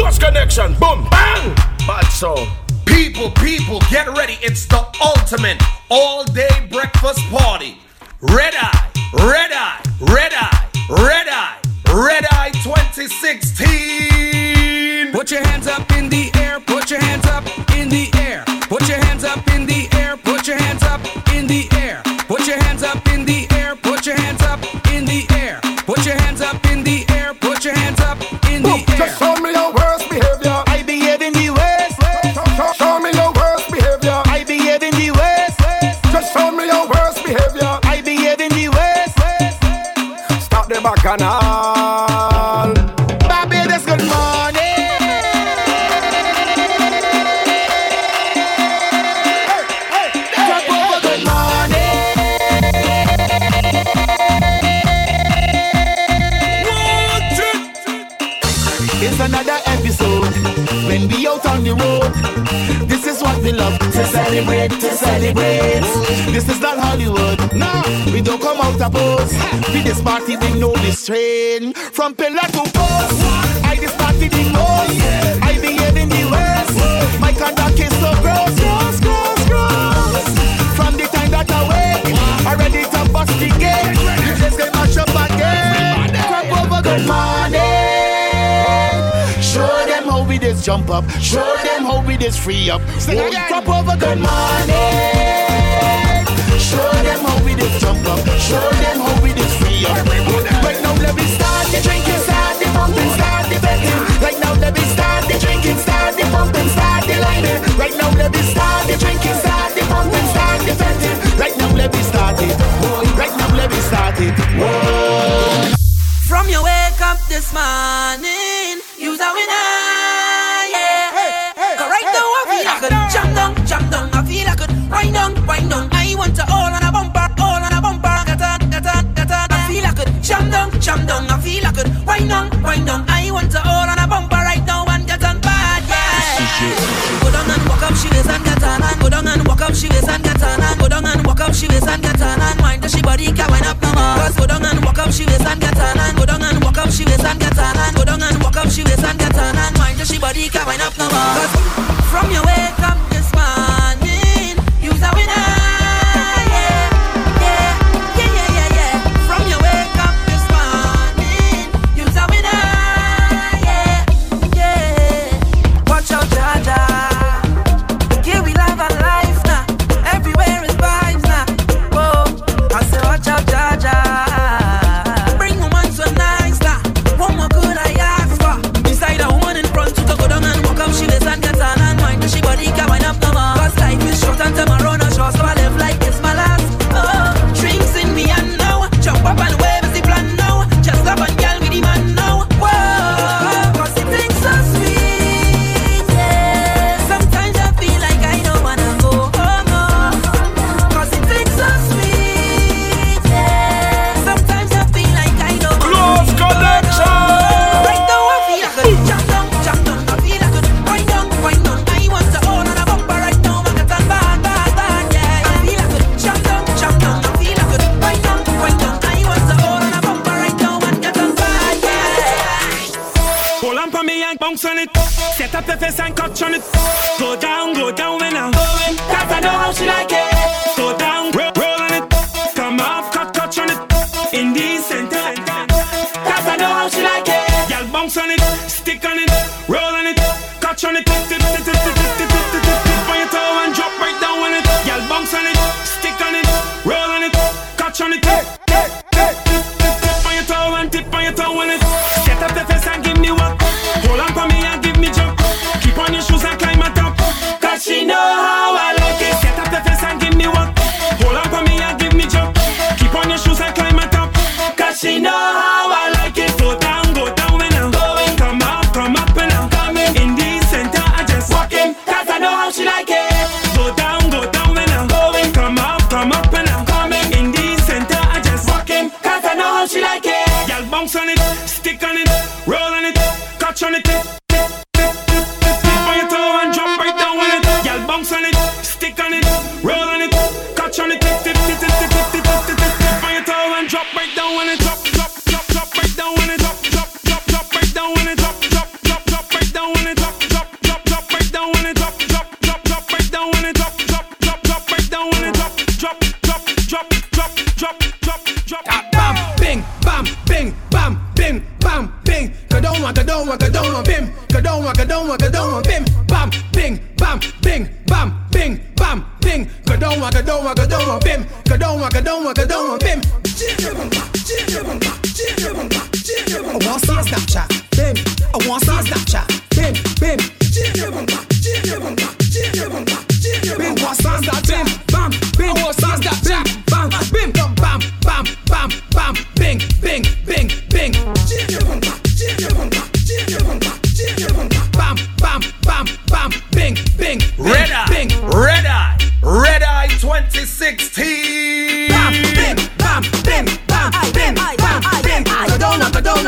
Close connection. Boom, bang. Bad sound. People, people, get ready. It's the ultimate all day breakfast party. Red Eye, Red Eye, Red Eye, Red Eye, Red Eye 2016. Put your hands up in the air, put your hands up in the air. Put your hands up in the air, put your hands Bacchanal. Barbados, good morning. Crop over, good morning. It's another episode when we out on the road. This is what we love to celebrate, to celebrate. This is not Hollywood. No, we don't come out a pose. We this party we no restraint. From pillar to post, I this party the most. I behave in the worst. My conduct is so gross, gross, gross, gross. From the time that I wake, I ready to bust the gate. You just get mash up again. Crop over, good morning. Show them how we this jump up. Show them how we this free up. Won't crop over, good morning. Show them how we this jump up. Show them how we this free up. Right now, let me start the drinking, start the bumping, start the betting. Right now, let me start the drinking, start the bumping, start the lining. Right now, let me start the drinking, start the bumping, start the betting. Right now, let me start it. Whoa. Right now, let me start it. Whoa. From your wake up this morning, you's a winner, yeah. Cause right now I feel I could jump down, jump down. I feel I could wind down, wind down. Jump down. I feel I could wind down, wind down. I want to all on a bumper right now and get on bad, yeah. Go down and walk up, she waist and get on and go down and walk up, she waist and get on and go down and walk up, she waist and get on and wind till she body can wind up no more. Cause go down and walk up, she waist and get on and go down and walk up, she waist and get on and go down and walk up, she waist and get on and wind till she body can wind up no more. Cause from your wake up indecent.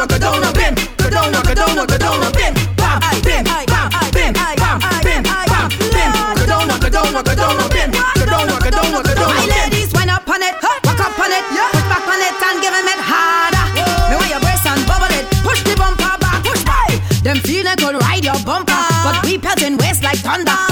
Cadona, Cadona, bim. Cadona, Cadona, Cadona, bim. Bam, bim, bam, bim, bam, bim, bam, bim. Cadona, Cadona, Cadona, bim. Cadona, Cadona, Cadona, bim. ladies, wind up on it, walk up on it, push back on it and give him it harder. Me wear your brace and bubble it, push the bumper back, push back. Them feeling could ride your bumper, ah. but we pelting waist like thunder. Ah.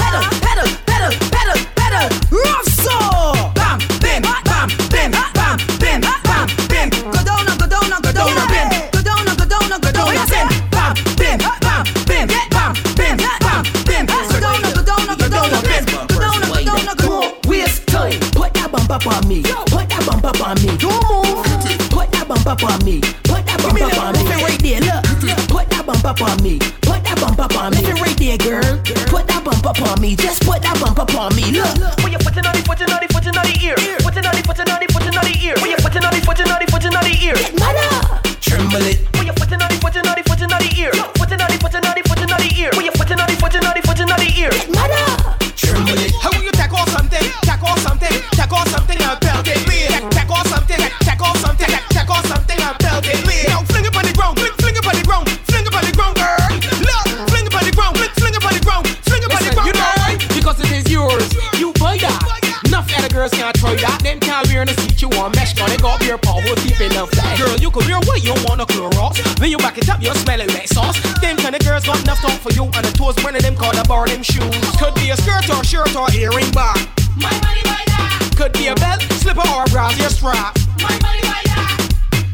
set for you, and the toes one them called a bar them shoes. Could be a skirt or shirt or earring bar. My money by that. Could be a belt, slipper or brassiere strap. My money by that.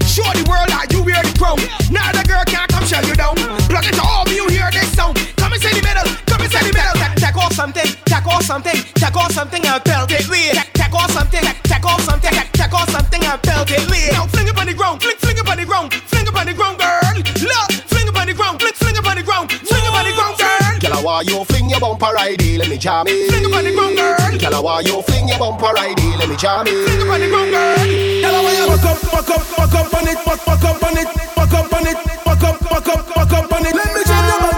Show the world that you wear the crown. Now the girl can't come shut you down. Plug it to all you hear this sound. Come and say the middle, come and say the middle. Tack, tack off something, tack off something, tack off something and belt it weird. Tack, tack off something, tack take off something, tack take off something and belt it weird. Now fling up on the ground, fling, fling up on the ground, fling up on the ground, girl. Love. why you fling your bumper righty, let me jam it. Fling up on the ground, girl. Tell her why you fling your bumper righty, let me jam it. Fling up on the ground, girl. Tell her why you back up, back up, back up on it, back, back up on it, back up on it, back up, back up, back up on it. Let me jam your bumper.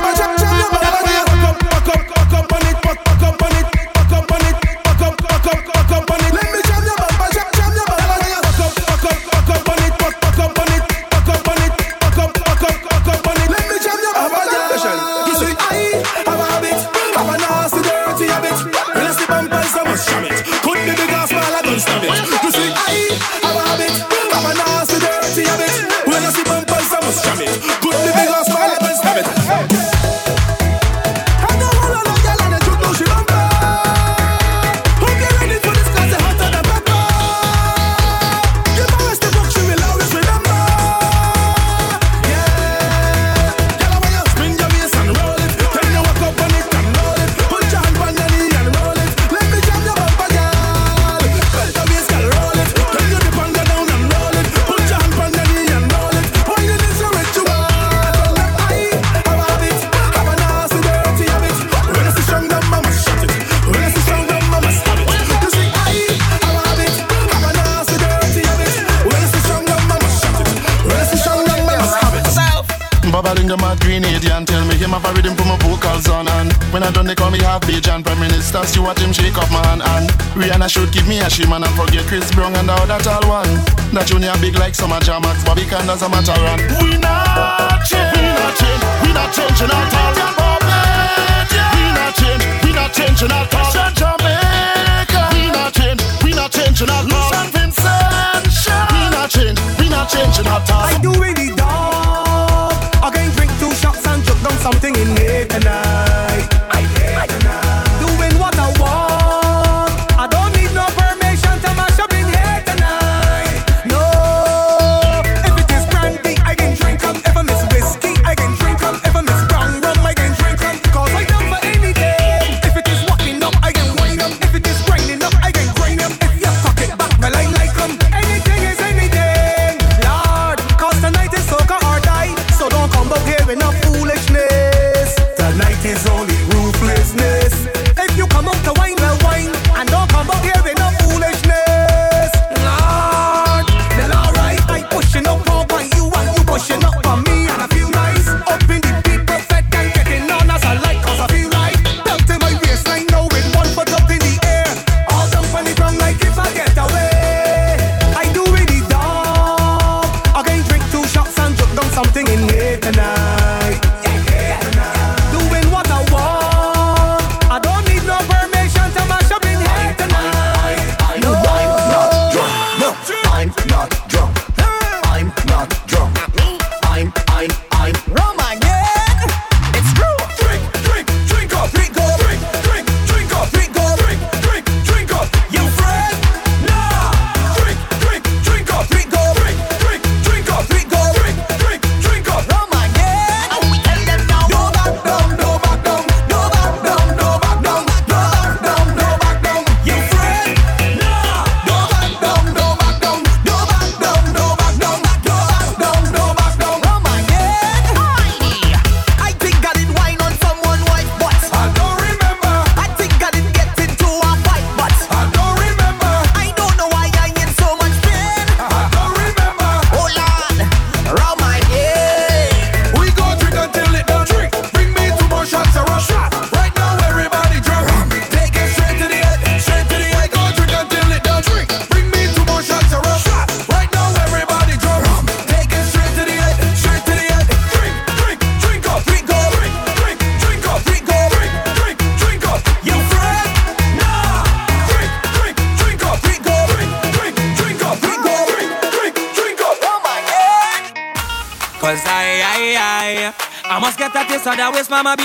Don't they call me half beige prime minister Stuart him shake off my hand and Rihanna should give me a shame and forget Chris Brown and all that tall one That junior big like summer jam Max Bobby as a matter. We not change, we not change, we not changing at all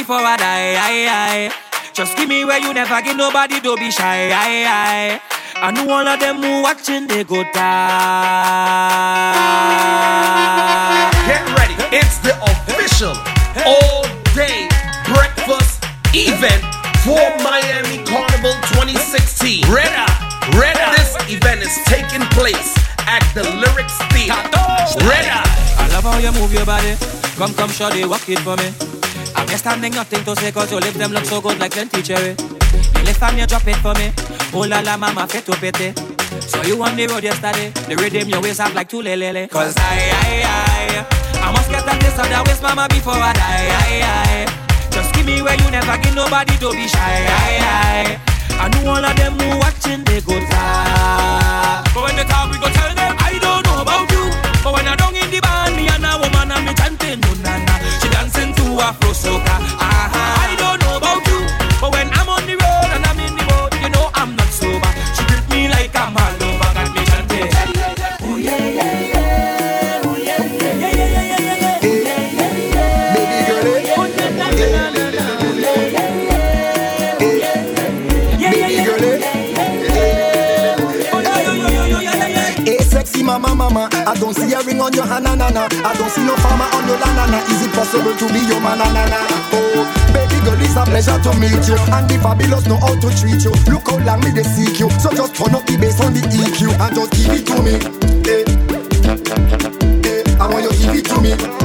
before I die. Just give me where you never give nobody, don't be shy. I, I. I know all of them who watching, they go die. Get ready, it's the official all day breakfast event for Miami Carnival 2016. Reda, Reda. This event is taking place at the Lyrics Theater. Reda. I love how you move your body. Come, come, shawty, walk it for me. I guess I make nothing to say cause your lips them look so good like plenty cherry. You lift and you drop it for me. Oh la la mama fit to pity. So you on the road yesterday. The rhythm your waist up like two lelele. Cause I, I, I, I must get that taste of that waist mama before I die. I, I. Just give me where you never give nobody, don't be shy. I, I. I know all of them who watching, they go die. But when they talk, we go tell them. But when I down in the band, me and a woman and me chanting, no na na. She dancing to Afro soca. Ah, ah, I don't I don't see a ring on your hand, na na na. I don't see no farmer on your land, na na. Is it possible to be your man, na na na? Oh, baby girl, it's a pleasure to meet you, and the fabulous know how to treat you. Look how long me they seek you, so just turn up the bass on the EQ and just give it to me. eh, eh. I want you to give it to me.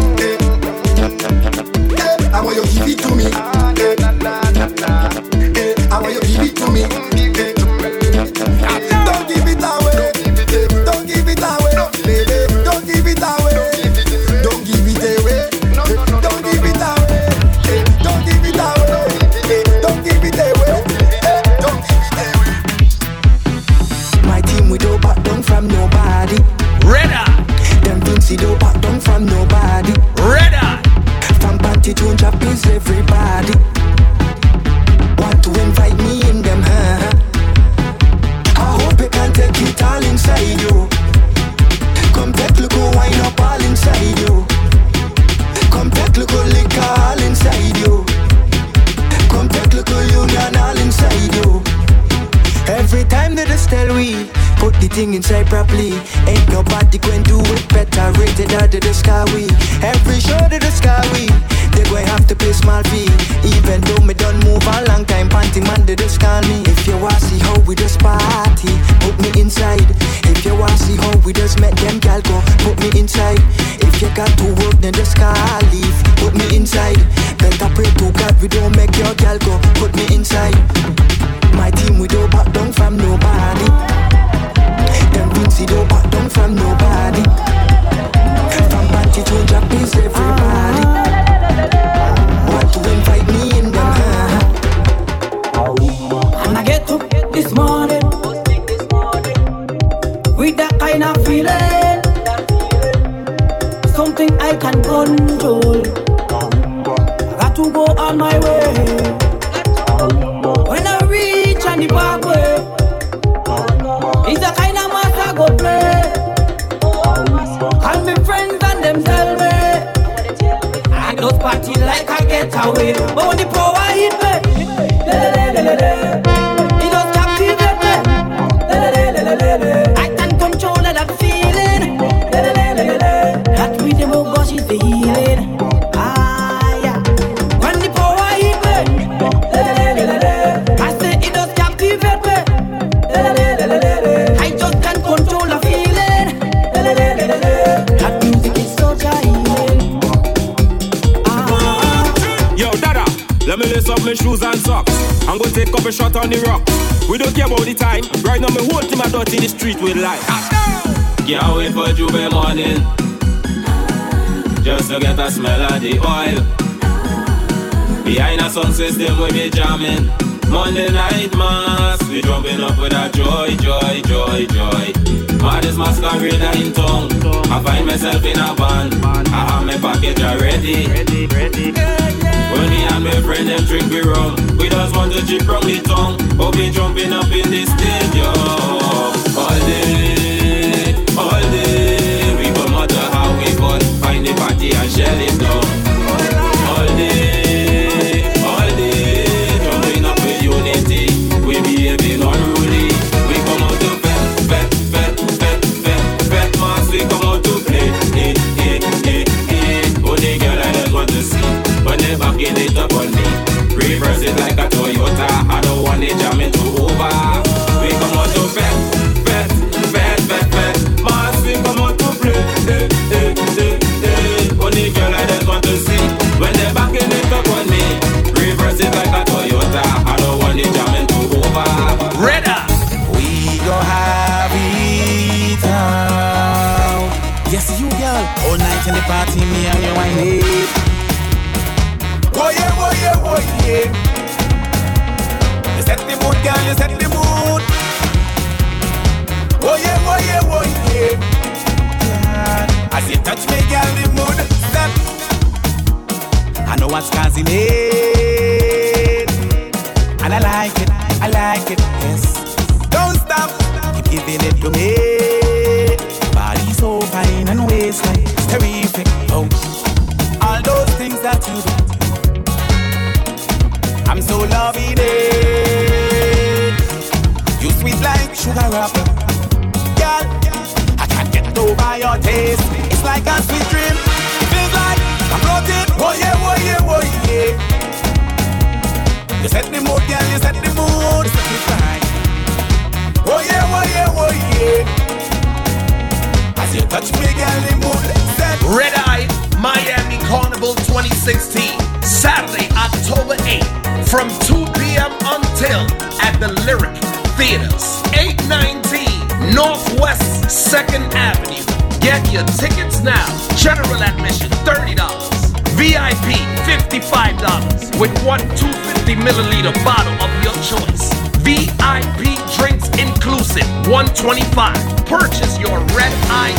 Inclusive 125. Purchase your Red Eye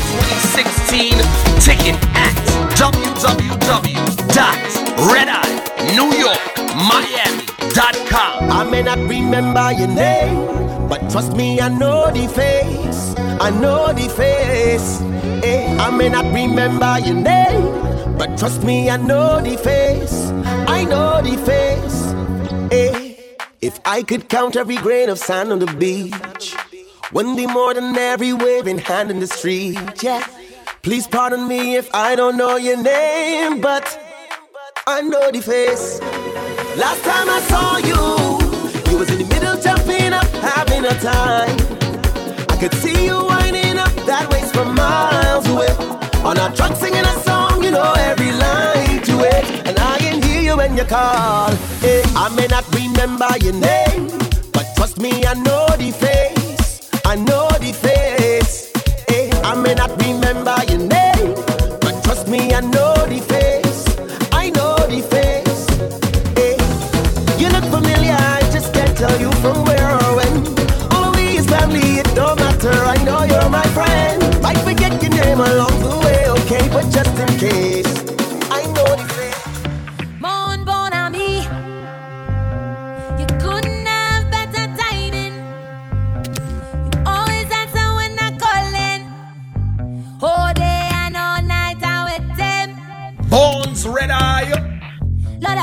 2016 ticket at www.redeye.newyorkmiami.com. I may not remember your name, but trust me, I know the face. I know the face. Eh, I may not remember your name, but trust me, I know the face. I know the face. Eh, if I could count every grain of sand on the beach, wouldn't be more than every waving hand in the street. Yeah. Please pardon me if I don't know your name, but I know the face. Last time I saw you, you was in the middle jumping up, having a time. I could see you winding up that waist from miles away. On a truck singing a song, you know every line when you call. Eh, I may not remember your name, but trust me, I know the face. I know the face. Eh, I may not remember your name, but trust me, I know the face. I know the face. Eh, you look familiar, I just can't tell you from where or when. All we is family, it don't matter. I know you're my friend. Might forget your name along the way, okay? But just in case,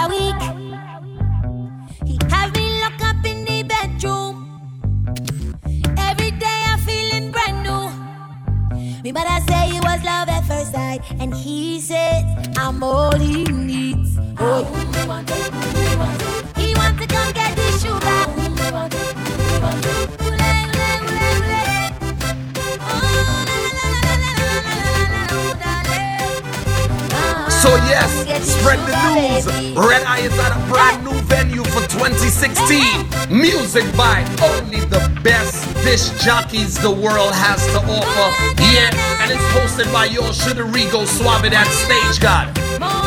week, he have me locked up in the bedroom. Every day I'm feeling brand new. Me mother say it was love at first sight, and he says I'm all he needs. Oh, he wants to come get the sugar. Spread the news. Red Eye is at a brand new venue for 2016. Music by only the best disc jockeys the world has to offer. Yeah, and it's hosted by your Rigo Suave that stage god.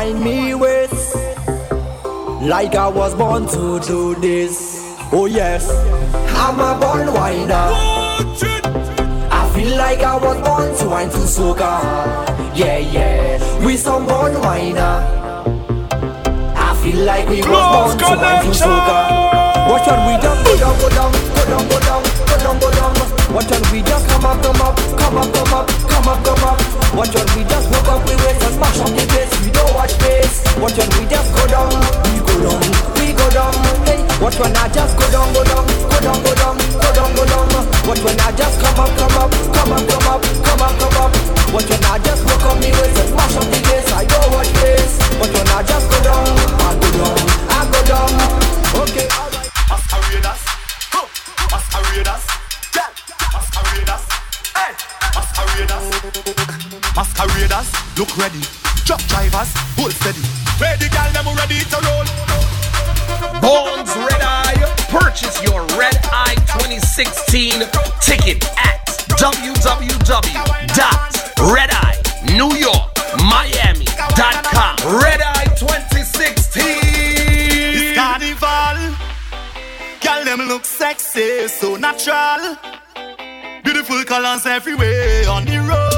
See me wind like I was born to do this. Oh yes, I'm a born whiner. I feel like I was born to wine to soca. Yeah, yeah, we some born whiner. I feel like we was born to wine to soca. What shall we just go down, go down, go down, go down, go down, go down? What shall we just come up, come up, come up, come up, come up, come up? What shall we just walk up, we wait and smash on the place? We don't watch face. What shall we just go down? We go down, we go down. Hey, what shall I just go down, go down, go down, go down, go down, go down? What shall I just come up, come up, come up, come up, come up, come up? What shall I just walk up, me wait and smash on the place? I don't watch face. What shall I just go down? I go down, I go down. Okay, masqueraders, look ready, truck drivers, hold steady, ready, gal, them ready to roll. Bones Red Eye. Purchase your Red Eye 2016 ticket at www.redeye.newyorkmiami.com. Red Eye 2016. It's carnival, gal, them look sexy, so natural. Beautiful colors everywhere on the road,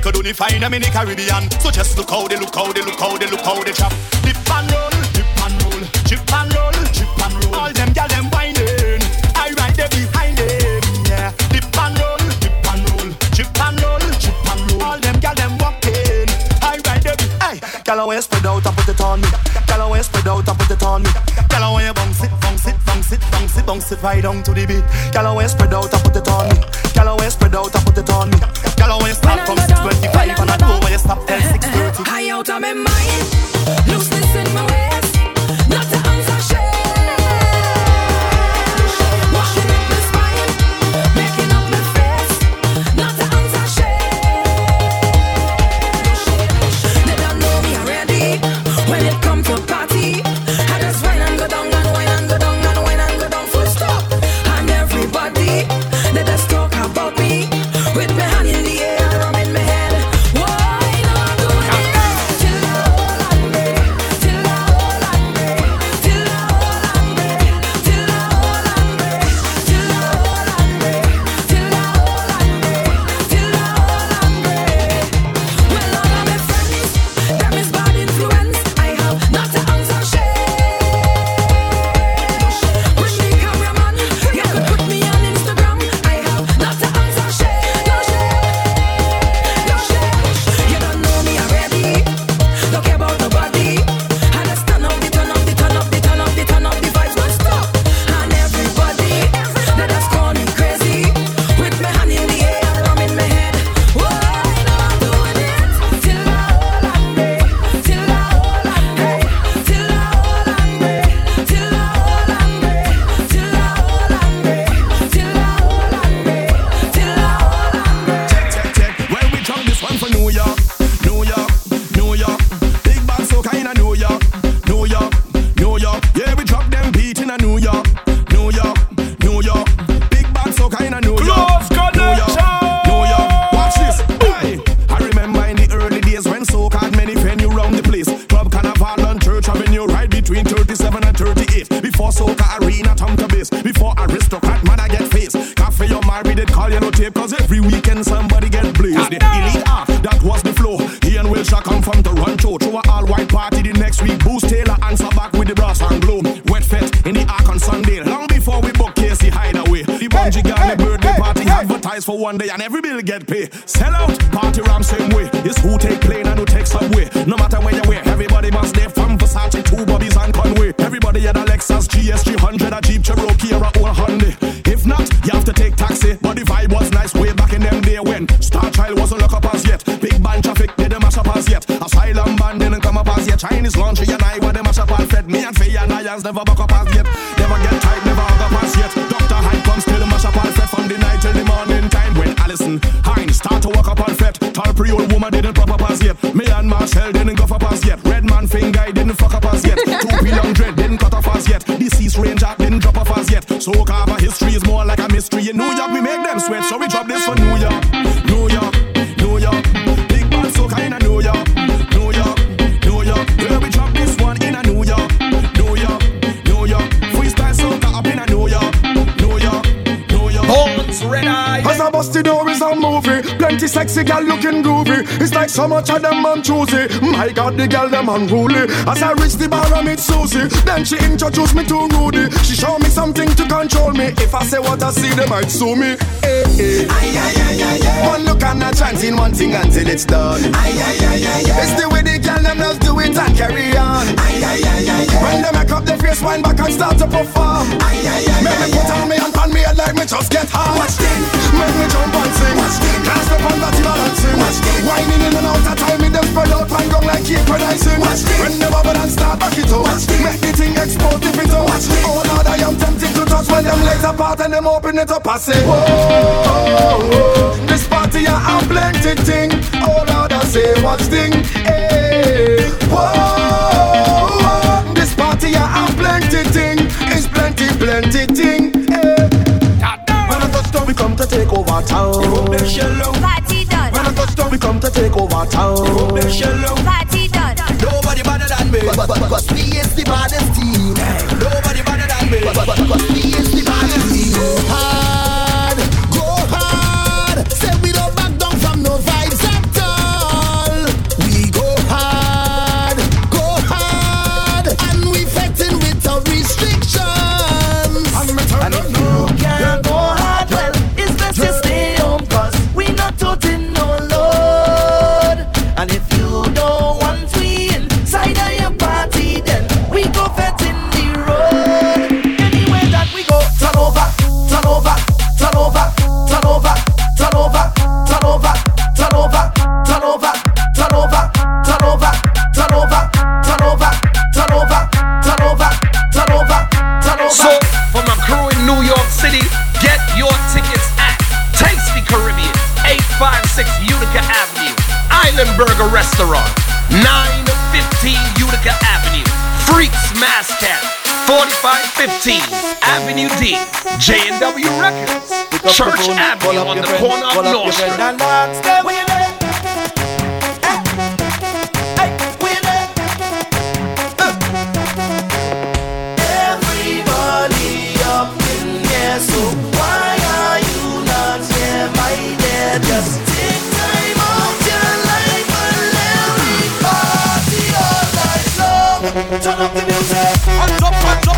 you could only find them in the Caribbean. So just look how they look how they look how they look how they chop. Dip and roll, dip and roll, chip and roll, chip and roll. All them gal them whining, I ride there behind them. Yeah, dip and roll, dip and roll, chip and roll, chip and roll. All them gal them walking, I ride be- Hey, I want you spread out and put it on me. I want you spread out and put it on me. I want you bounce it, bounce it, bounce it, bounce it, bounce it right down to the beat. I want you spread out and put it on me. I want you spread out and put it on me. I want you start from stop till 630. High out of my mind, The door is a movie. Plenty sexy gal looking groovy. It's like so much of them man choosy. My God, the gal them unruly. As I reach the bar, I meet Susie. Then she introduced me to Rudy. She show me something to control me. If I say what I see, they might sue me. Hey, hey. Aye, aye, aye, aye, aye. One look and a chance one thing until it's done. Aye, aye, aye, aye, aye. It's the way they girl them just do it and carry on. Aye, aye, aye, aye, aye. When they make up their face, wind back and start to perform. Aye, aye, aye, Make me put on me and pan me head like me just get hot. Watch them. Make me jump and sing. Watch them. Can't step on that balancing. Watch them. Whining in and out of time, me them spread out and go like synchronizing. Watch them. When they bubble and start back it up. Watch them. Make the thing explode if it up. Watch them. Oh Lord, I am tempted to touch when them legs apart and them open it up. I say, whoa, whoa, whoa. this party I have plenty ting. Oh Lord, I say, watch thing. Hey. Eh, yeah. Whoa, this party I have plenty ting. it's plenty, plenty ting. Eh. When I touchdown, we come to take over town. When I touchdown, we come to take over town. Nobody better than me, but, we is the baddest team. Nobody better than me, but, but we Burger Restaurant, 915 Utica Avenue, Freaks Mass Cat, 4515 Avenue D, J&W Records, Church Avenue on the corner of North Street. Turn up the music. And jump, and.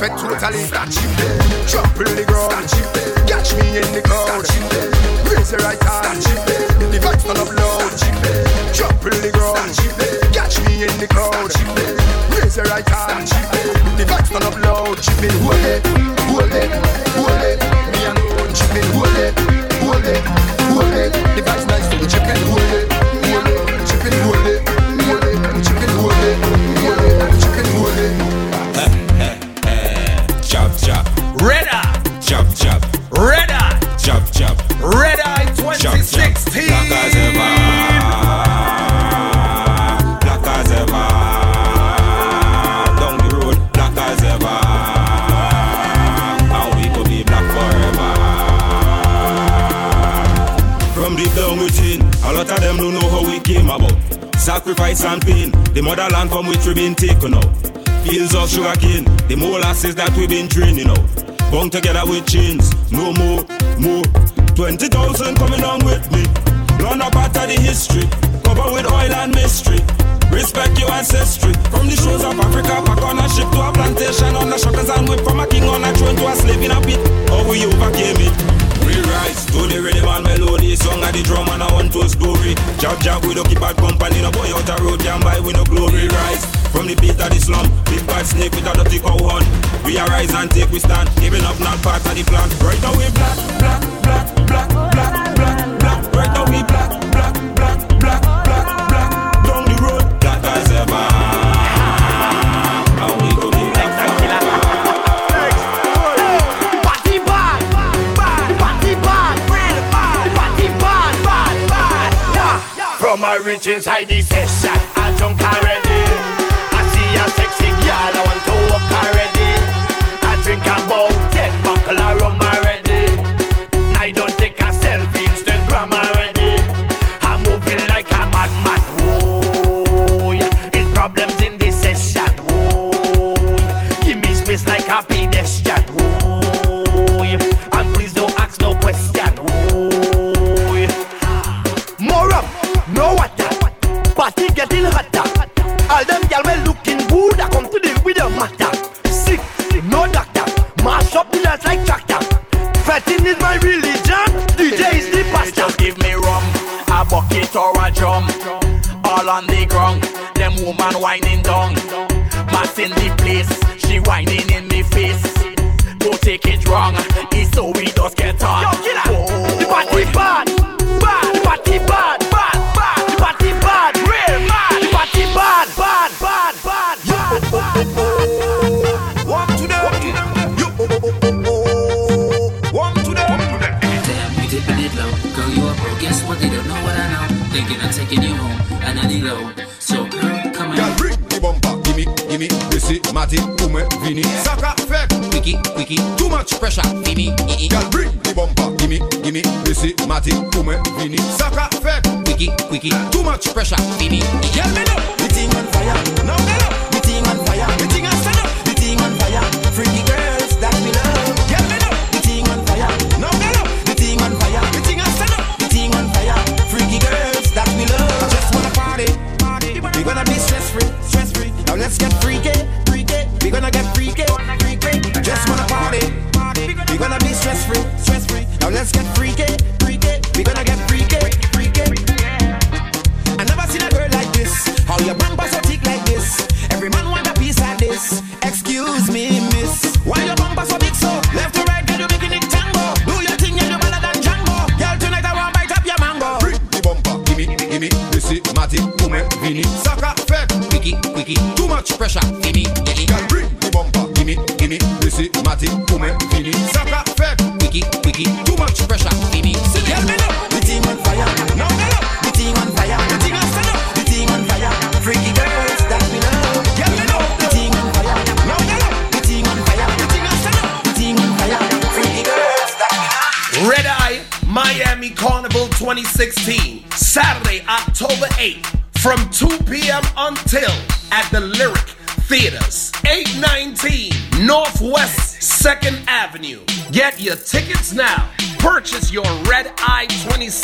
perfect totally. Trample the ground. Catch me in the crowd. Raise your right hand. The vibes turn up loud. Trample the ground. Catch me in the crowd. Raise your right hand. The vibes turn up loud. Hold it, hold it, hold it. Me and Chip hold it, hold it. sacrifice and pain. The motherland from which we've been taken out. Fields of sugarcane, the molasses that we've been draining out. Bound together with chains, no more, more. 20,000 coming on with me. Learn a part of the history, covered with oil and mystery. Respect your ancestry. From the shores of Africa, back on a ship to a plantation, on the shockers and whip from a king on a throne to a slave in a pit. Oh, we overcame it rise To the rhythm and melody Song of the drum and I want to story. Jab jab we don't keep bad company No boy out a road can buy we no glory Rise. From the beat of the slum Big bad snake with a dirty cow horn. We arise and take we stand Giving up not part of the plan. Right now we black, black, black, black, black, black. riches I desist.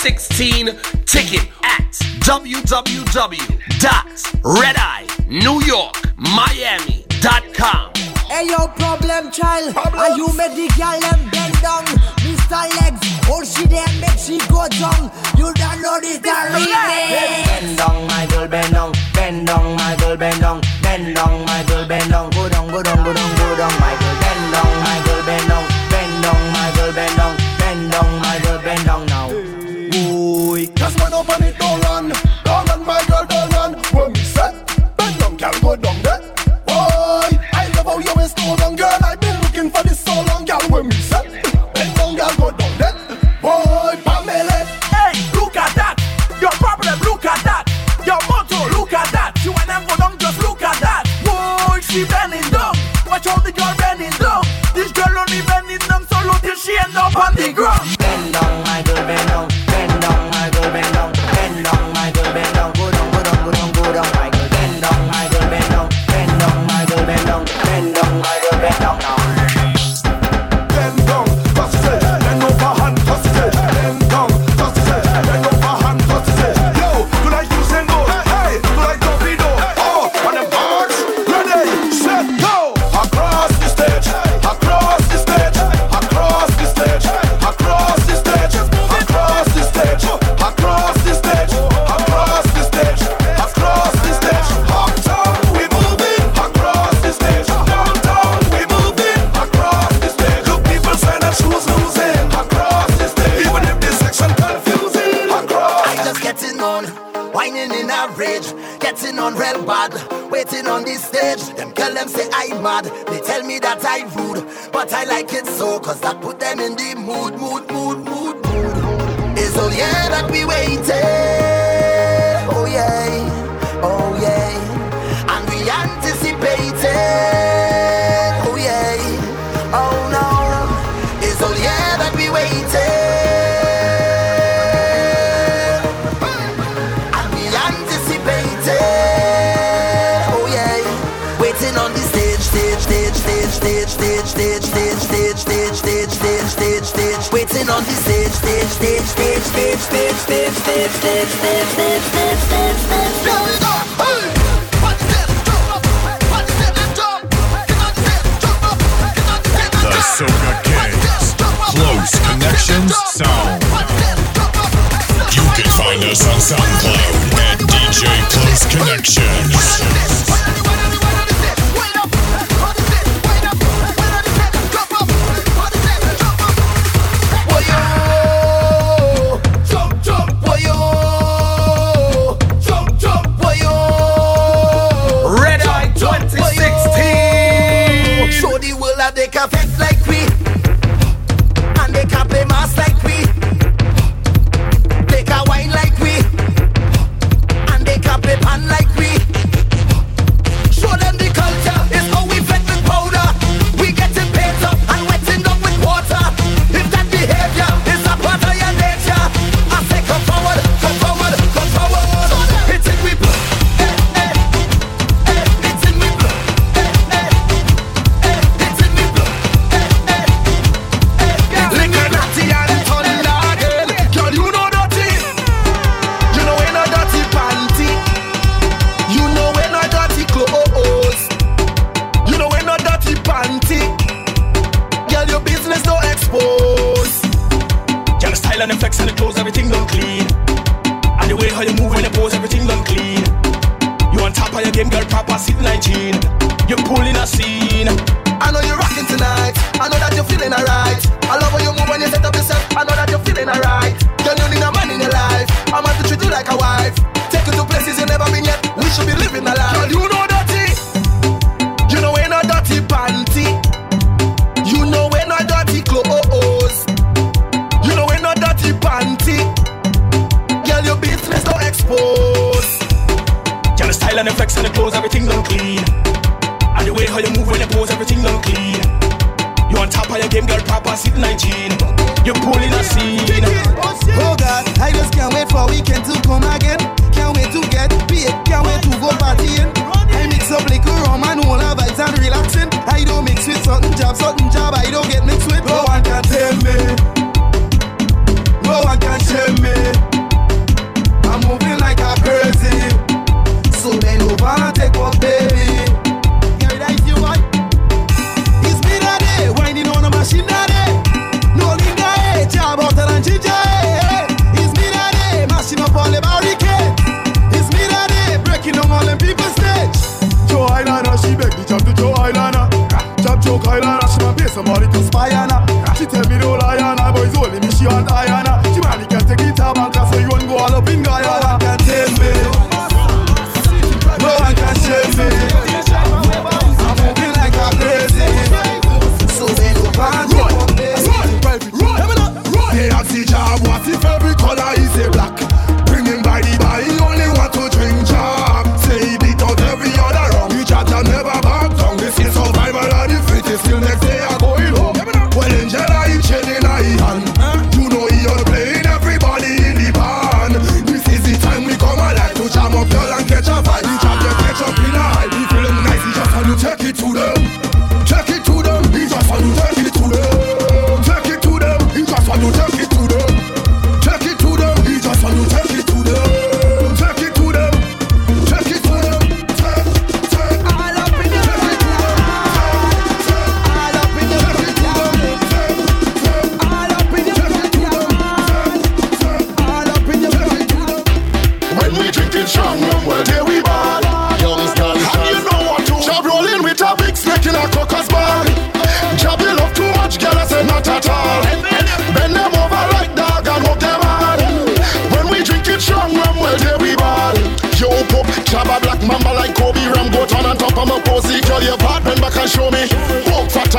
2016 ticket at www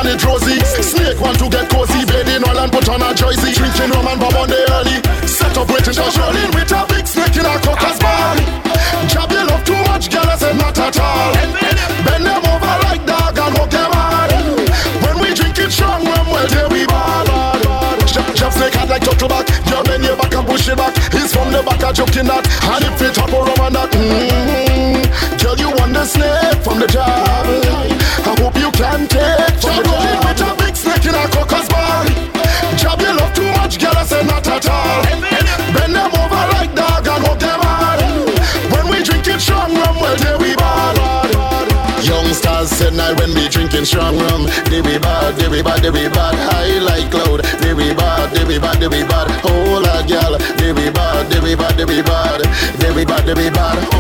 it rosy. Snake want to get cozy, bed in oil and put on a jersey. Drinking rum and bob on the early. Set up waiting, just rolling with a big snake in a crocus ball. Job you love too much, girl, I said not at all. Bend them over like dog and hook them hard. When we drink it strong, rum, well, there we ball. Jab, jab snake hard like turtle back. You bend your back and push it back. It's from the back, I joking that. And if it rum and that. Mm-hmm. Girl, you want the snake from the job. Hope you can take from the job. with a big snake in a crocus ball. Job you love too much, girl, I said not at all. Bend them over like dog and hook them hard. When we drinking strong rum, well, there we ball. Youngsters said night when we drinking strong rum. They be bad, they be bad, they be bad. High like cloud. They be bad, they be bad, they be bad. Oh la gal, they be bad, they be bad, they be bad. They be bad, they be bad.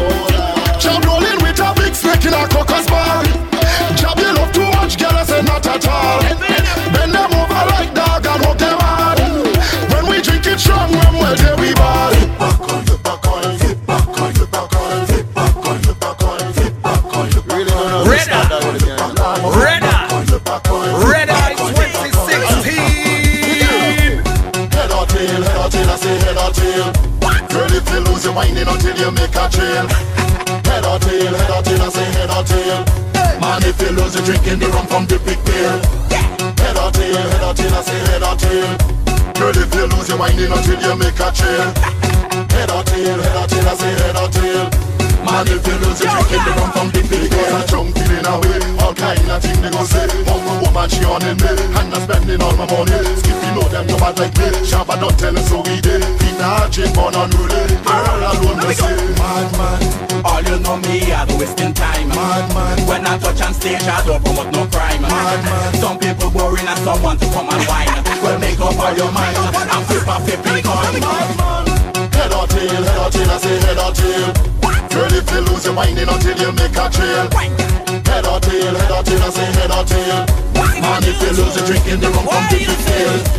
Whining until you make a trail. Head or tail, head or tail, I say head or tail. Man, if you lose your drinking the rum from the big pail. Head or tail, head or tail, I say head or tail. Girl, if you lose your whining until you make a trail. Head or tail, head or tail, I say head or tail. Man, if you lose your drinking the rum from the big pail. I jump in away, all kind of thing they gon' say. Hungry woman, she on in me, and I'm spending all my money. Skippy know them no bad like me. Shabba don't tell us so we did. Feet are chain born unruly. Girl alone me say, mad man. All you know me, I do wasting time. Mad man. When I touch on stage, I don't promote no crime. Mad man. Some people boring and someone to come and whine. Well, make up all your mind and flip a flipping coin. Head or tail, head or tail, I say head or tail. Girl, if you lose your whining until you make a trail. Head or tail, head or tail, I say head or tail. Man, if you lose your drinking the rum from the big tail.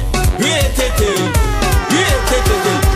Anything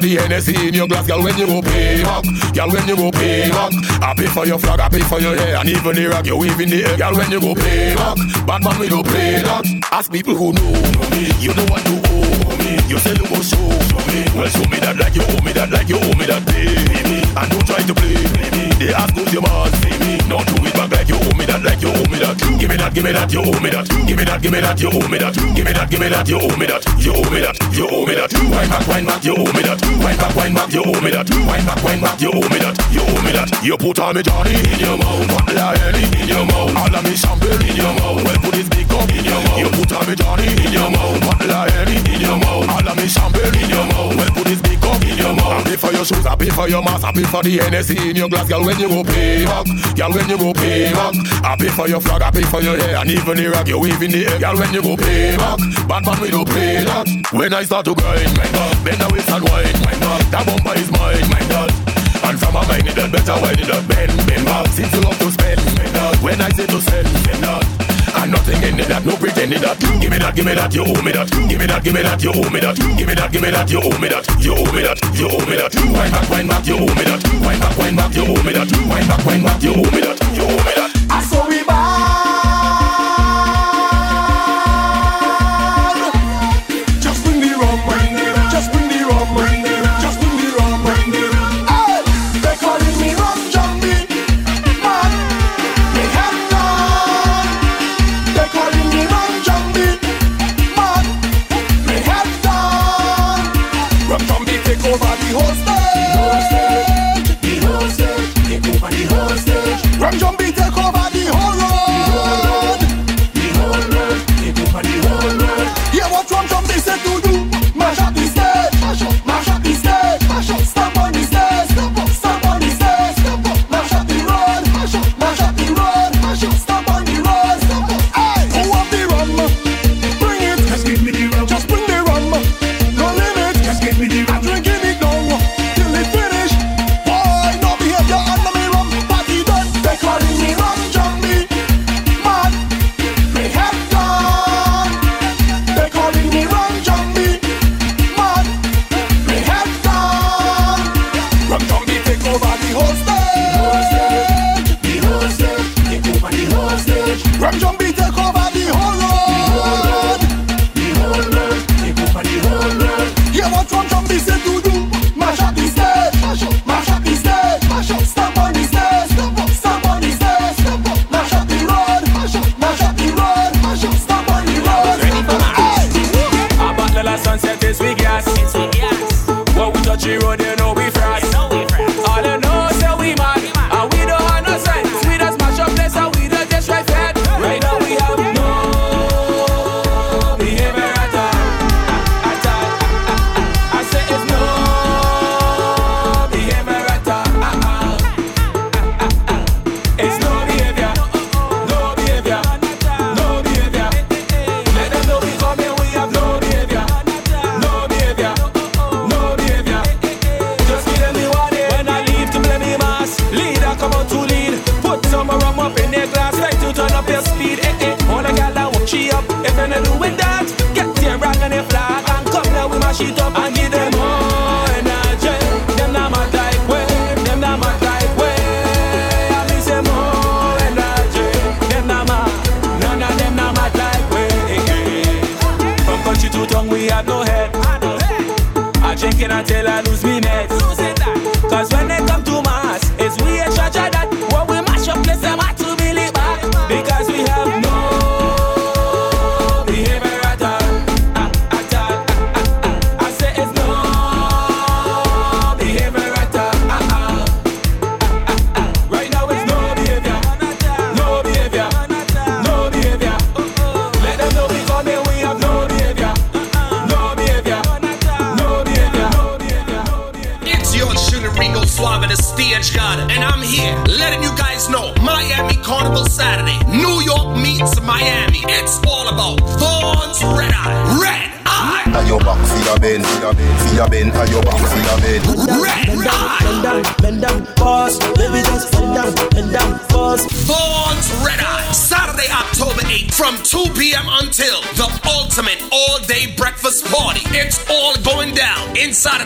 the Hennessy in your glass, girl. When you go pay back, girl. When you go pay back, I pay for your flag, I pay for your hair, and even the rag you wave in the air, girl. When you go pay back, bad man we don't play that. Ask people who know me, you know what you owe me. You say you go show me, well show me that like you owe me that like you owe me that baby, and don't try to play. They ask who's your man. Don't do it back like you that like you owe me that. Give me that, give me that, you owe me that. Give me that, give me that, you owe me that. Give me that, give me that, you owe me that. You owe me that, you owe me that. Wine back, wine back, you owe me that. Wine back, wine back, you owe me that. Wine back, wine back, you owe me that. You owe me that. You put all me Johnny in your mouth, bottle of Henny in your mouth, all of me champagne in your mouth. Well, put this big cup in your mouth. You put all me Johnny in your mouth, bottle of Henny in your mouth, for your shoes, I pay for your mask, I pay for the Hennessy in your glass, girl. When you go pay back, girl. When you go pay back, I pay for your flag, I pay for your hair, and even the rag you wave in the air, girl. When you go pay back, bad man we don't play that. When I start to grind, my God, bend the waist and wine, my God, that bumper is mine, my God. And from a mind it better when it bend, bend back. Since you love to spend, my. When I say to spend, spend that. And nothing in that, no pretending that. Give me that, give me that, you owe me that. Give me that, give me that, you owe me that. Give me that, give me that, you owe me that. You owe me that, you owe me that. Wine back, wine back, you owe me that. Wine back, wine back, you owe me that. Wine back, wine back, you owe me that. You owe me that.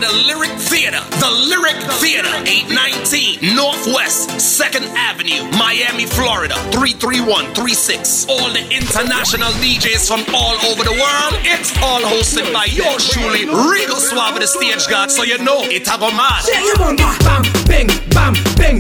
The Lyric Theater. The Lyric Theater, 819 Northwest 2nd Avenue, Miami, Florida, 33136. All the international DJs from all over the world. It's all hosted by yours truly, Regal Suave, the stage god. So you know it's a go mad. Bam, bing, bam, bing.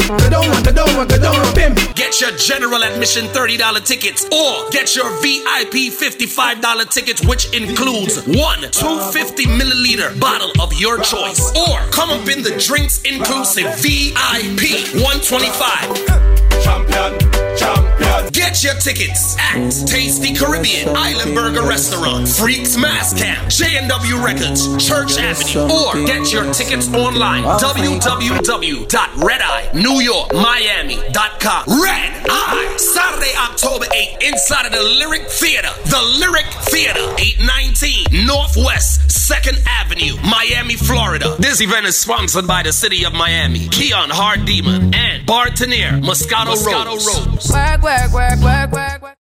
Get your general admission $30 tickets or get your VIP $55 tickets, which includes one 250 milliliter bottle of your choice. Or come up in the drinks inclusive VIP 125. Get your tickets at Tasty Caribbean, Island Burger Restaurant, Freaks Mass Camp, J&W Records, Church Avenue, or get your tickets online www.redeye.newyorkmiami.com. Red Eye, Saturday, October 8th, inside of the Lyric Theater. The Lyric Theater, 819 Northwest 2nd Avenue, Miami, Florida. This event is sponsored by the City of Miami, Keon Hardemon, and Bartenura Moscato, Rose. Work, work, work, work, work.